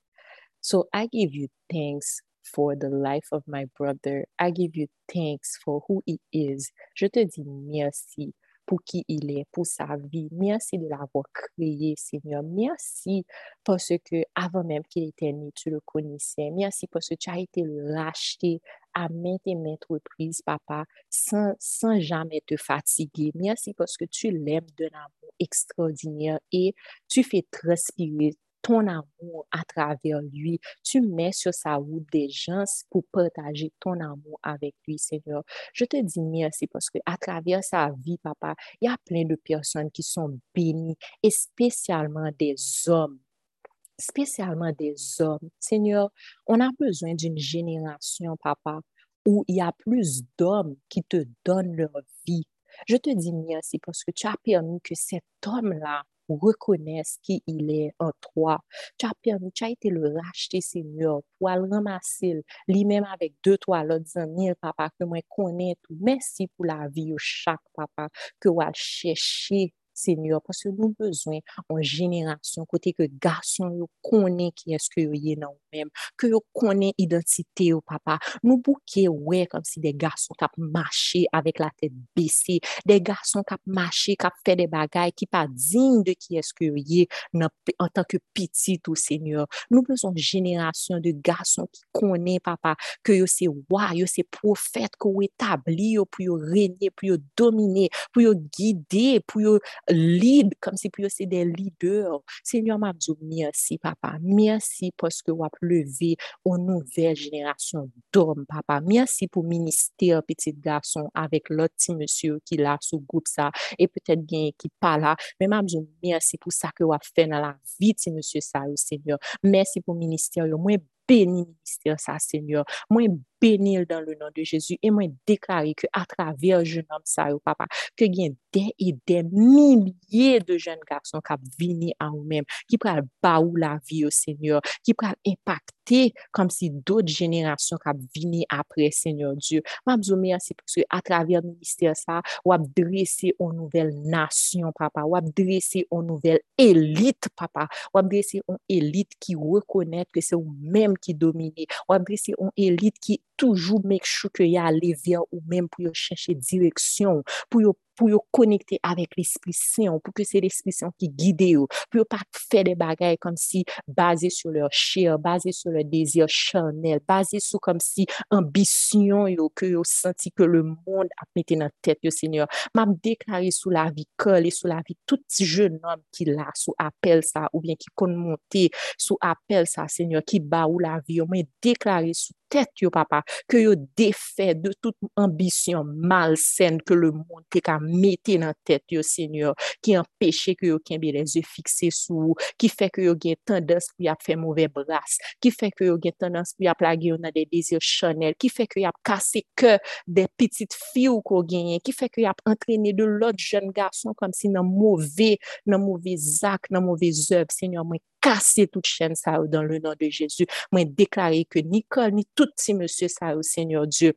So I give you thanks for the life of my brother. I give you thanks for who he is. Je te dis merci pour qui il est, pour sa vie. Merci de l'avoir créé, Seigneur. Merci parce que avant même qu'il était né, tu le connaissais. Merci parce que tu as été racheté à maintes et maintes reprises, papa, sans, sans jamais te fatiguer. Merci parce que tu l'aimes d'un amour extraordinaire et tu fais transpirer ton amour à travers lui. Tu mets sur sa route des gens pour partager ton amour avec lui, Seigneur. Je te dis merci parce que à travers sa vie, papa, il y a plein de personnes qui sont bénies et spécialement des hommes spécialement des hommes. Seigneur, on a besoin d'une génération, papa, où il y a plus d'hommes qui te donnent leur vie. Je te dis merci parce que tu as permis que cet homme-là reconnaisse qui il est en toi. Tu as permis, tu as été le racheter, Seigneur, pour le ramasser, lui-même avec deux, trois autres amis, papa, que moi connais tout. Merci pour la vie chaque papa, que vous chercher Seigneur, parce que nous besoin en génération, côté que garçon yo connaît qui est-ce que yo dans même, que yo connaît identité au papa. Nous bouquet ouais comme si des garçons qui marché avec la tête baissée, des garçons qui marché, qui fait des bagailles qui pas dignes de qui est-ce que yo y en tant que petit au Seigneur. Nous besoin génération de garçons qui connaît papa que yo c'est roi, yo c'est prophète qu'on établi pour yo régner, pour yo dominer, pour yo guider, pour yo lead comme si pour c'est des leaders. Seigneur m'a dit merci papa. Merci parce que vous avez levé une nouvelle génération d'hommes papa. Merci pour ministère petit garçon avec l'autre monsieur qui là sous groupe ça et peut-être bien qui pas là. Mais m'a dit merci pour ça que vous avez fait dans la vie monsieur ça Seigneur. Merci pour ministère moi béni ministère ça Seigneur. Bénir dans le nom de Jésus. Et moi déclarer que à travers jeune homme ça papa que y a des et des milliers de jeunes garçons qui viennent à eux-mêmes qui prennent la vie au Seigneur qui prennent impacter comme si d'autres générations qui viennent après Seigneur Dieu. M'a merci parce que à travers le ministère ça ou dresser une nouvelle nation papa ou dresser une nouvelle élite papa ou dresser une élite qui reconnaît que c'est eux même qui domine ou dresser une élite qui toujou mek chou ke ya ale via ou men pou yo chèche direksyon, pou yo pou yo konekte avèk l'esprit saint, pou ke se l'esprit saint ki guide yo, pou yo pa fè de bagay kom si baze sou lor chèr, baze sou lor dezir chanel, baze sou kom si ambisyon yo, ke yo senti ke le moun ap mette nan tèt yo, Seigneur. Mam deklare sou la vi kol, e sou la vi tout jeun nom ki la, sou apel sa, ou bien ki kon monte, sou apel sa, Seigneur, ki ba ou la vi yo, mwen deklare sou tèt yo, papa, ke yo defè de tout ambisyon malsen ke le moun te kam mette nan tet yo, Senyor, ki empeshe ki yo kenbe les yo fikse sou, ki fe ki yo gen tendans ki yo ap fe mouve bras, ki fe ki yo gen tendans ki yo ap lage yo nan de dezir chanel, ki fe ki yo ap kase ke de pitit fi ou ko genyen, ki fe ki yo ap entrene de lot jen gason kom si nan mouve, nan mouve zak, nan mouve zeb, Senyor, mwen kase tout chen sa ou dan le nan de Jezu, mwen deklare ke Nikol, ni tout si monsie sa ou, Senyor Diyo,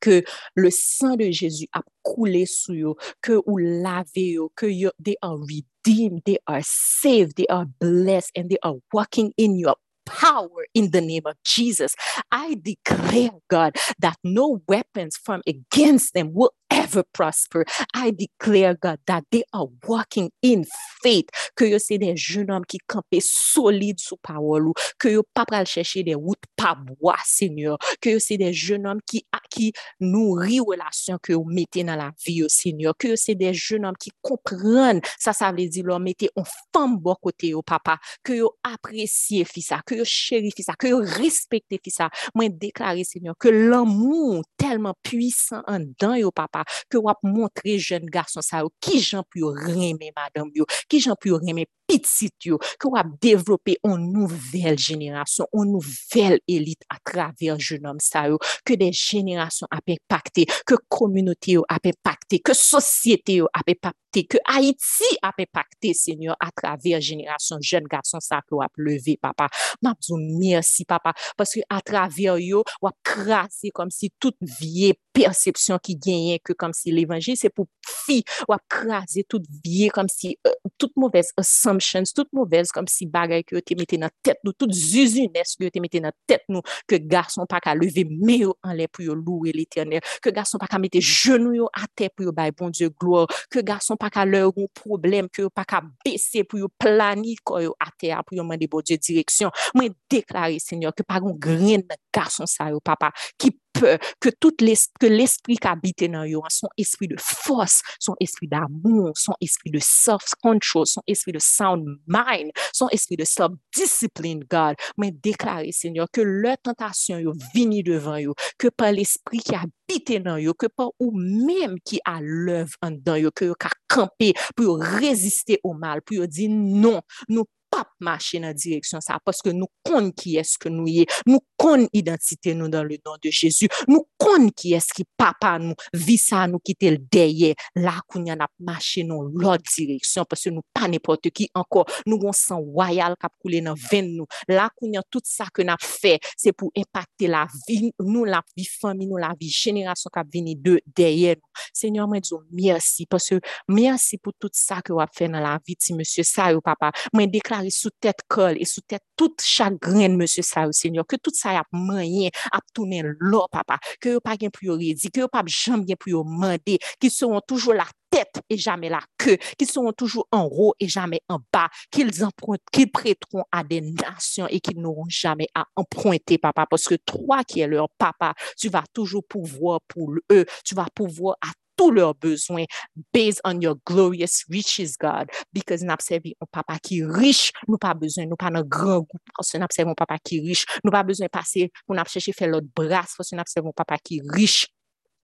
que le sang de Jésus a coulé sur eux, que ou lavé eux, que you, they are redeemed, they are saved, they are blessed, and they are walking in your power in the name of Jesus. I declare, God, that no weapons formed against them will never prosper. I declare, God, that they are walking in faith. Ke yo se den joun om ki kampe solide sou parol ou. Ke yo pa pral chèche den wout pa bwa, Seigneur. Ke yo se den joun om ki, ki nourri relasyon ke yo mette nan la vi yo, Seigneur. Ke yo se den joun om ki kompran, sa sa vle di lor mette on fam bo kote yo, oh, papa. Ke yo apresye fisa, ke yo chéri fisa, ke yo respekte fisa. Mwen deklare, Seigneur, ke l'amour telman puisan an dan yo, papa, ke wap montre jen garson sa yo, ki jan pou yo reme madame yo, ki jan pou yo reme pitit yo, ki wap devlope an nouvel jenerasyon, an nouvel elit a traver jenom sa yo, ke de jenerasyon ap impakte, ke kominote yo ap impakte, ke sosyete yo ap impakte, ke Haiti ap impakte, senyor, a traver jenerasyon jen gason sa ki wap leve, papa. Mabzou mersi, papa, paske a traver yo wap krasi kom si tout vie persepsyon ki genyen ke kom si l'Evangil, se pou fi wap krasi tout vie kom si euh, tout mouvez ansam assumptions, tout mouvels, kom si bagay ki yo te mette nan tet nou, tout zuzunes ki yo te mette nan tet nou, ke garson pa ka leve me yo an le pou yo loue l'Eternel, ke garson pa ka mette genou yo a te pou yo bay bon Diyo gloor, ke garson pa ka lor ou problem, ke yo pa ka bese pou yo plani ko yo a te a pou yo mande bon Diyo direksyon. Mwen deklare, Senyor, ke pa gon gren garson sa yo, papa, ki peur, que tout l'esprit qu'habite dans eux, son esprit de force, son esprit d'amour, son esprit de self-control, son esprit de sound mind, son esprit de self-discipline, God, mais déclarer, Seigneur, que leur tentation yo vini devant eux, que par l'esprit qui habite dans eux, que par ou même qui a l'œuvre en dedans eux, que eux camper pour résister au mal, pour dire non, nous pap mache nan direksyon sa, paske nou kon ki eske nou ye, nou kon identite nou dan le don de Jezu, nou kon ki eski papa nou, visa nou kite l deye, la koun yan ap mache nou lot direksyon, paske nou pa nepote ki anko, nou gon san wayal kap koule nan ven nou, la koun yan tout sa ke nap fe, se pou impacte la vi, nou la vi fami, nou la vi jenerasyon kap vini de deye nou. Senyor mwen dizo mersi, paske mersi pou tout sa ke wap fe nan la vi ti monsye sa yo papa, mwen dekla déclarer sous tête colle et sous tête toute chagrin, monsieur ça, Seigneur, que tout ça y a moyen, à tourner l'or, papa, que yo pas gain pour dire, que yo pas jamais bien pour demander, qu'ils seront toujours la tête et jamais la queue, qu'ils seront toujours en haut et jamais en bas, qu'ils empruntent, qu'ils prêteront à des nations et qu'ils n'auront jamais à emprunter, papa, parce que toi qui es leur papa, tu vas toujours pouvoir pour eux, tu vas pouvoir à tous leurs besoins based on your glorious riches, God. Because nous observons un papa qui est riche, nous pas besoin, nous pas un grand goût parce que nous observons un papa qui est riche, nous pas besoin de passer, nous chercher faire l'autre bras parce que nous observons un papa qui est riche.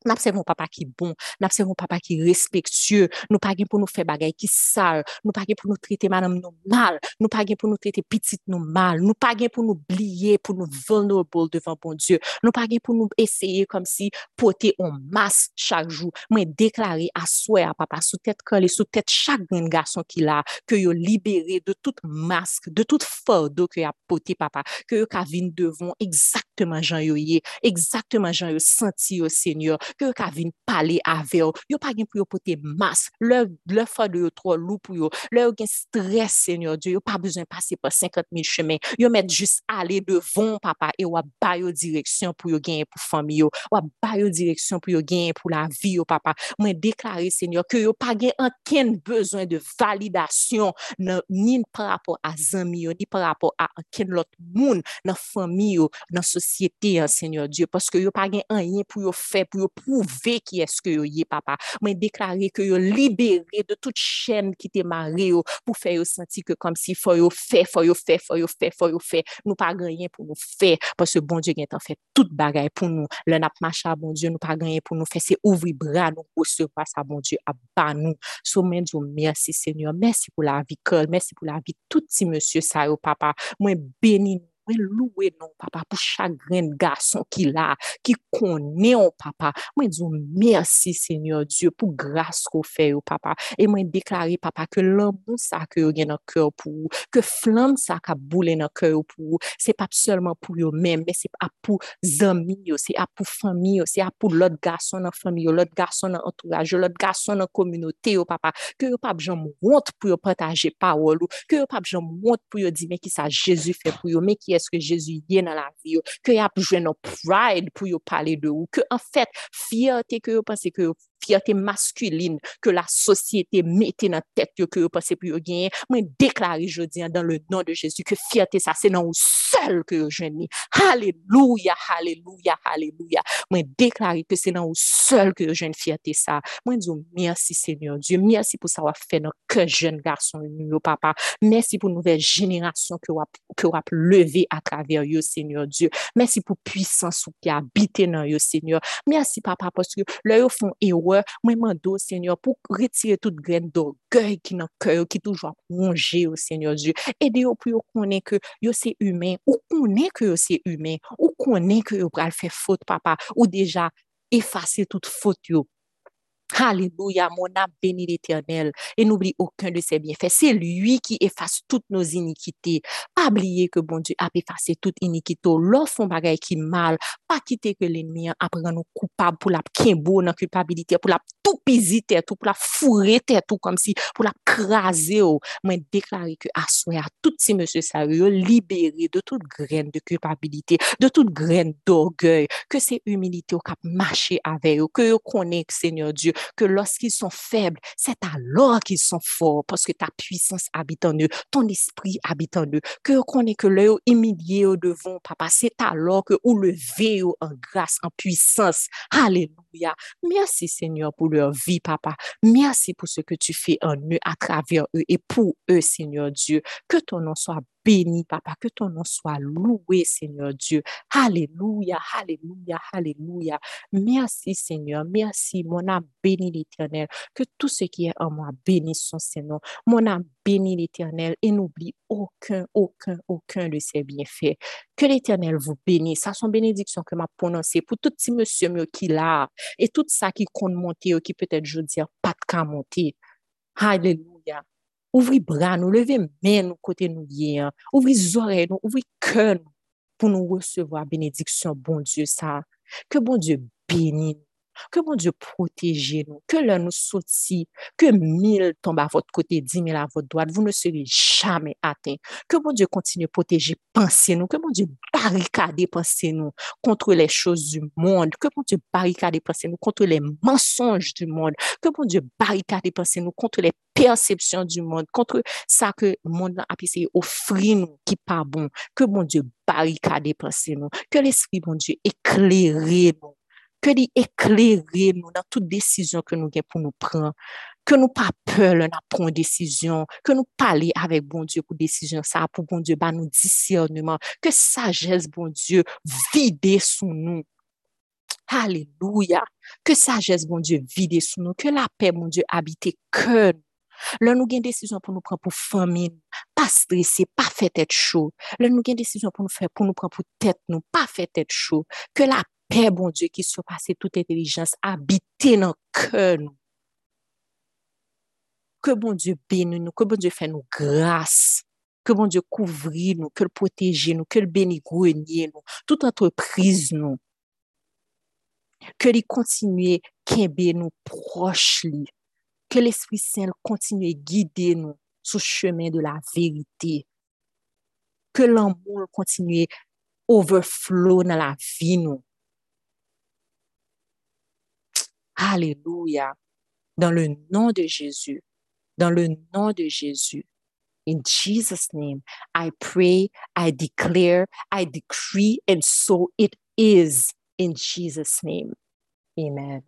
Nap se yon papa ki bon, nap se yon papa ki respektye, nou pa gen pou nou fe bagay ki sal, nou pa gen pou nou trite manam nou mal, nou pa gen pou nou trite pitit nou mal, nou pa gen pou nou bliye, pou nou vulnerable devan bon Diyo, nou pa gen pou nou eseye kom si pote on mas chak jou. Mwen deklare aswe a papa sou tet kole, sou tet chak gen gason ki la, ke yo libere de tout mask, de tout fardo ke yo apote papa, ke yo kavine devon exact exactement jan yo ye, exactement jan yo senti yo senyor, ke yo ka vin pale ave yo, yo pa gen pou yo pote mas, le, le fade yo tro lou pou yo, le yo gen stres senyor diyo, yo pa bezwen pase pa 50 mil chemen, yo met just ale devon papa, e wap bayo direksyon pou yo gen pou fami yo, wap bayo direksyon pou yo gen pou la vi yo papa, mwen deklare senyor, ke yo pa gen anken bezwen de validasyon, nan, ni par rapport a zanmi yo, ni par rapport a anken lot moun, nan fami yo, nan sosyal, société hein, Seigneur Dieu parce que yo pas rien pour yo faire pour yo prouver qui est-ce que yo y papa. Moi déclarer que yo libéré de toute chaîne qui te marré pour faire sentir que comme si faut yo fait, faut yo fait, faut yo fait, faut yo fait. Nous pas rien pour nous faire parce que bon Dieu a fait toute bagaille pour nous. Le n'a marché bon Dieu, nous pas rien pour nous faire, c'est ouvrir bras nous recevoir ça bon Dieu à bas nous. So Dieu merci Seigneur, merci pour la vie merci pour la vie tout petit monsieur ça papa. Moi béni mwen louwe non papa pou chagren gason ki la, ki kone on papa. Mwen diyo mersi senyor Diyo pou grase ko fe yo papa. E mwen deklari papa ke lambou sa ke yo gen nan kèw pou, ke flam sa ka boule nan kèw pou, se pap selman pou yo men, men se ap pou zami yo, se ap pou fami yo, se ap pou lot gason nan fami yo, lot gason nan entourage yo, lot gason nan kominote yo papa. Ke yo pap jom wont pou yo pataje pa wolo, ke yo pap jom wont pou yo di men ki sa Jezu fe pou yo, men ki ki eske Jezu ye nan la vi yo, ke ap jwen nou pride pou yo pale de ou, ke an fèt fiyate ke yo panse ke yo fierté masculine que la société mettait dans tête que vous pensez pour gagner. Moi, déclarer jeudi dans le nom de Jésus que fierté, ça, c'est dans vous seul que vous gênez. Alléluia, alléluia, alléluia. Moi, déclarer que c'est dans vous seul que vous gênez fierté, ça. Moi, dis merci Seigneur Dieu. Merci pour ça, fait dans que jeune garçon, papa. Merci pour nouvelle génération que vous avez levé à travers vous, Seigneur Dieu. Merci pour puissance qui habite dans vous, Seigneur. Merci, papa, parce que là, ils font héros wè, mwen mando, Seigneur, pou retire tout gren d'orgueil ki nan kè yo, ki toujwa ronge yo, Seigneur Diyo. Ede yo pou yo konen ke yo se humen, ou konen ke yo se humen, ou konen ke yo pral fè fote, papa, ou deja efase tout fote yo. Alléluia, mon âme bénit l'Éternel et n'oublie aucun de ses bienfaits. C'est lui qui efface toutes nos iniquités. Pas oublier que bon Dieu a effacé toute iniquité. Lorsqu'on bagaille qui mal, pas quitter que l'ennemi apprend nous coupables pour la kimbo dans culpabilité, pour la tout pisiter, tout pour la fourrer tout comme si pour la craser. Moi déclarer que à soi à tout ces monsieur sérieux libéré de toute graine de culpabilité, de toute graine d'orgueil, que c'est humilité au cap marcher avec eux, que connaît Seigneur Dieu que lorsqu'ils sont faibles, c'est alors qu'ils sont forts parce que ta puissance habite en eux, ton esprit habite en eux. Que connaît que l'œil humilié au devant, papa, c'est alors que ou lever en grâce, en puissance. Alléluia. Merci Seigneur pour leur vie, papa. Merci pour ce que tu fais en eux, à travers eux et pour eux, Seigneur Dieu. Que ton nom soit béni, papa. Que ton nom soit loué, Seigneur Dieu. Alléluia, alléluia, alléluia. Merci, Seigneur. Merci. Mon âme bénit l'éternel. Que tout ce qui est en moi bénisse son Seigneur. Mon âme bénit l'éternel et n'oublie aucun, aucun, aucun de ses bienfaits. Que l'éternel vous bénisse. Ça, son bénédiction que m'a prononcé pour tout petit monsieur mieux qui l'a et tout ça qui compte monter ou qui peut-être, je veux dire, pas de monter. Alléluia. Ouvrez bras nous, levez main nous côté nous bien. Ouvrez oreilles nous, ouvrez cœur pour nous recevoir bénédiction, bon Dieu, ça. Que bon Dieu bénisse que mon Dieu protège nous, que l'un nous sortit, que mille tombent à votre côté, dix mille à votre droite, vous ne serez jamais atteints. Que mon Dieu continue à protéger pensez nous, que mon Dieu barricade pensez nous contre les choses du monde, que mon Dieu barricade pensez nous contre les mensonges du monde, que mon Dieu barricade pensez nous contre les perceptions du monde, contre ça que le monde a essayé d'offrir nous qui pas bon, que mon Dieu barricade pensez nous, que l'Esprit, mon Dieu, éclaire nous ke li ekleri nou nan tout desisyon ke nou gen pou nou pran, ke nou pa peur lè nan pran desisyon, ke nou pale avèk bon Diyo pou desisyon sa, pou bon Diyo ba nou disirnouman, ke sajes bon Diyo vide sou nou. Aleluya, ke sajes bon Diyo vide sou nou, ke la pe bon Diyo habite ke nou. Lè nou gen desisyon pou nou pran pou famin, pa stresse, pa fè tèt chou. Lè nou gen desisyon pou nou, fè, pou nou pran pou tèt nou, pa fè tèt chou. Ke la Pè bon Diyo ki surpase tout intelijans, habite nan kè nou. Ke bon Diyo bene nou, ke bon Diyo fè nou grâs, ke bon Diyo kouvri nou, ke l'proteje nou, ke l'beni gwenye nou, tout entreprise nou. Ke li kontinye kenbe nou proche li. Ke l'Esprit Saint kontinye guide nou sou chemen de la verite. Ke l'amour kontinye overflow nan la vi nou. Alléluia. Dans le nom de Jésus. Dans le nom de Jésus. In Jesus' name, I pray, I declare, I decree, and so it is. In Jesus' name. Amen.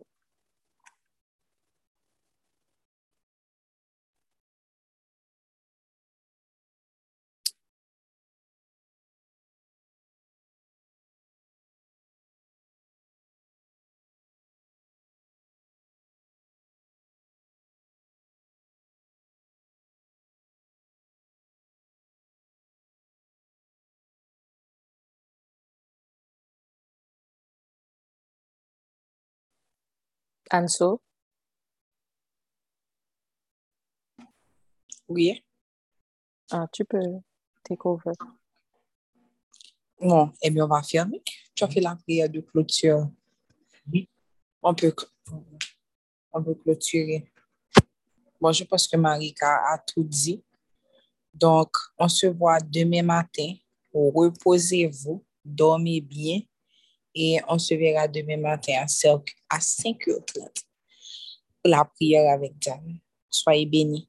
Anso? Oui. Ah, tu peux take over. Bon, eh bien, on va fermer. Tu as fait la prière de clôture. On peut, on peut clôturer. Bon, je pense que Marika a tout dit. Donc, on se voit demain matin. Reposez-vous, dormez bien et on se verra demain matin à 5h30 pour la prière avec Diane. Soyez bénis.